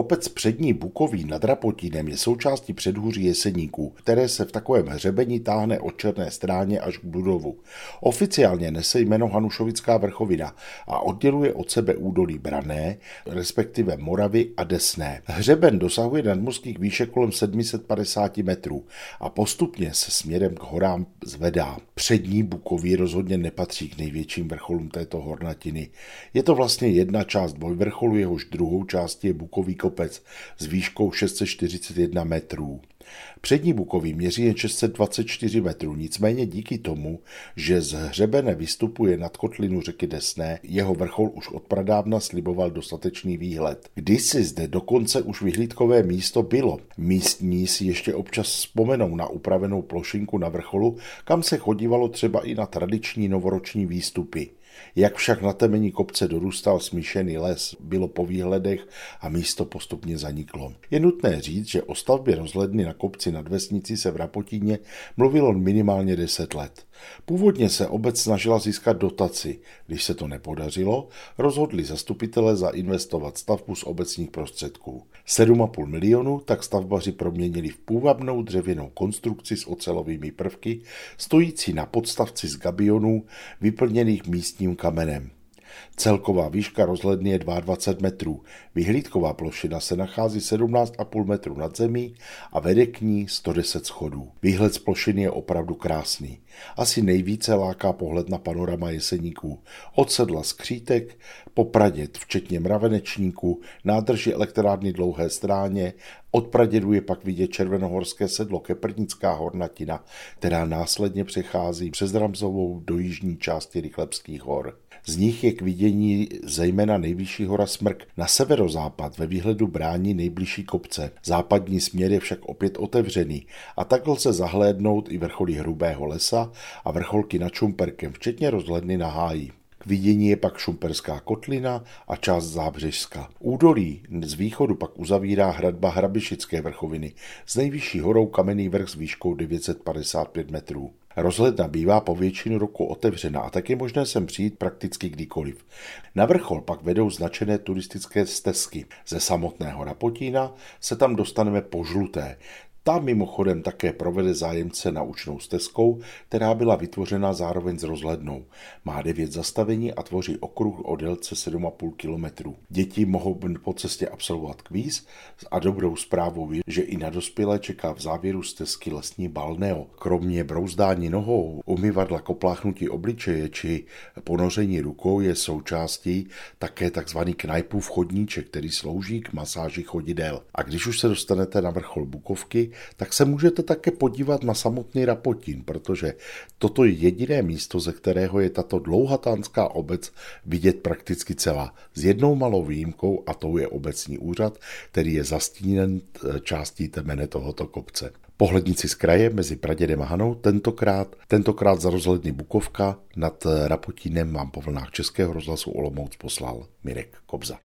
Kopec přední Bukový nad Rapotínem je součástí předhůří Jeseníků, které se v takovém hřebení táhne od Černé stráně až k Budovu. Oficiálně nese jméno Hanušovická vrchovina a odděluje od sebe údolí Brané, respektive Moravy a Desné. Hřeben dosahuje nadmorských výšek kolem 750 metrů a postupně se směrem k horám zvedá. Přední Bukový rozhodně nepatří k největším vrcholům této hornatiny. Je to vlastně jedna část dvojvrcholu, jehož druhou částí je Bukový kopec s výškou 641 metrů. Přední Bukový měří jen 624 metrů, nicméně díky tomu, že z hřebene vystupuje nad kotlinu řeky Desné, jeho vrchol už od pradávna sliboval dostatečný výhled. Kdysi zde dokonce už vyhlídkové místo bylo. Místní si ještě občas vzpomenou na upravenou plošinku na vrcholu, kam se chodívalo třeba i na tradiční novoroční výstupy. Jak však na temení kopce dorůstal smíšený les, bylo po výhledech a místo postupně zaniklo. Je nutné říct, že o stavbě rozhledny na kopci nad vesnicí se v Rapotíně mluvilo minimálně 10 let. Původně se obec snažila získat dotaci. Když se to nepodařilo, rozhodli zastupitele zainvestovat stavbu z obecních prostředků. 7,5 milionu tak stavbaři proměnili v půvabnou dřevěnou konstrukci s ocelovými prvky, stojící na podstavci z gabionů, vyplněných místním kamenem. Celková výška rozhledny je 22 metrů, vyhlídková plošina se nachází 17,5 metrů nad zemí a vede k ní 110 schodů. Výhled z plošiny je opravdu krásný. Asi nejvíce láká pohled na panorama jeseníků. Od sedla skřítek, po Praděd, včetně mravenečníků, nádrži elektrárny Dlouhé stráně, od Pradědu je pak vidět červenohorské sedlo Keprnická hornatina, která následně přechází přes Ramzovou do jižní části Rychlebských hor. Z nich je k vidění zejména nejvyšší hora Smrk. Na severozápad ve výhledu brání nejbližší kopce. Západní směr je však opět otevřený a tak lze zahlédnout i vrcholy Hrubého lesa a vrcholky nad Šumperkem, včetně rozhledny na háji. K vidění je pak Šumperská kotlina a část Zábřežska. Údolí z východu pak uzavírá hradba Hrabišické vrchoviny s nejvyšší horou kamenný vrch s výškou 955 metrů. Rozhledna bývá po většinu roku otevřena a tak je možné sem přijít prakticky kdykoliv. Na vrchol pak vedou značené turistické stezky. Ze samotného Rapotína se tam dostaneme po žluté, ta mimochodem také provede zájemce naučnou stezkou, která byla vytvořena zároveň s rozhlednou. Má devět zastavení a tvoří okruh o délce 7,5 km. Děti mohou po cestě absolvovat kvíz a dobrou zprávou je, že i na dospělé čeká v závěru stezky lesní balneo. Kromě brouzdání nohou, umyvadla kopláchnutí obličeje či ponoření rukou je součástí také tzv. knajpův chodníček, který slouží k masáži chodidel. A když už se dostanete na vrchol Bukovky, tak se můžete také podívat na samotný Rapotín, protože toto je jediné místo, ze kterého je tato dlouhatánská obec vidět prakticky celá. S jednou malou výjimkou a tou je obecní úřad, který je zastíněn eh, částí temene tohoto kopce. Pohlednici z kraje mezi Pradědem a Hanou tentokrát, tentokrát za rozhledny Bukovka nad Rapotínem vám po vlnách Českého rozhlasu Olomouc poslal Mirek Kobza.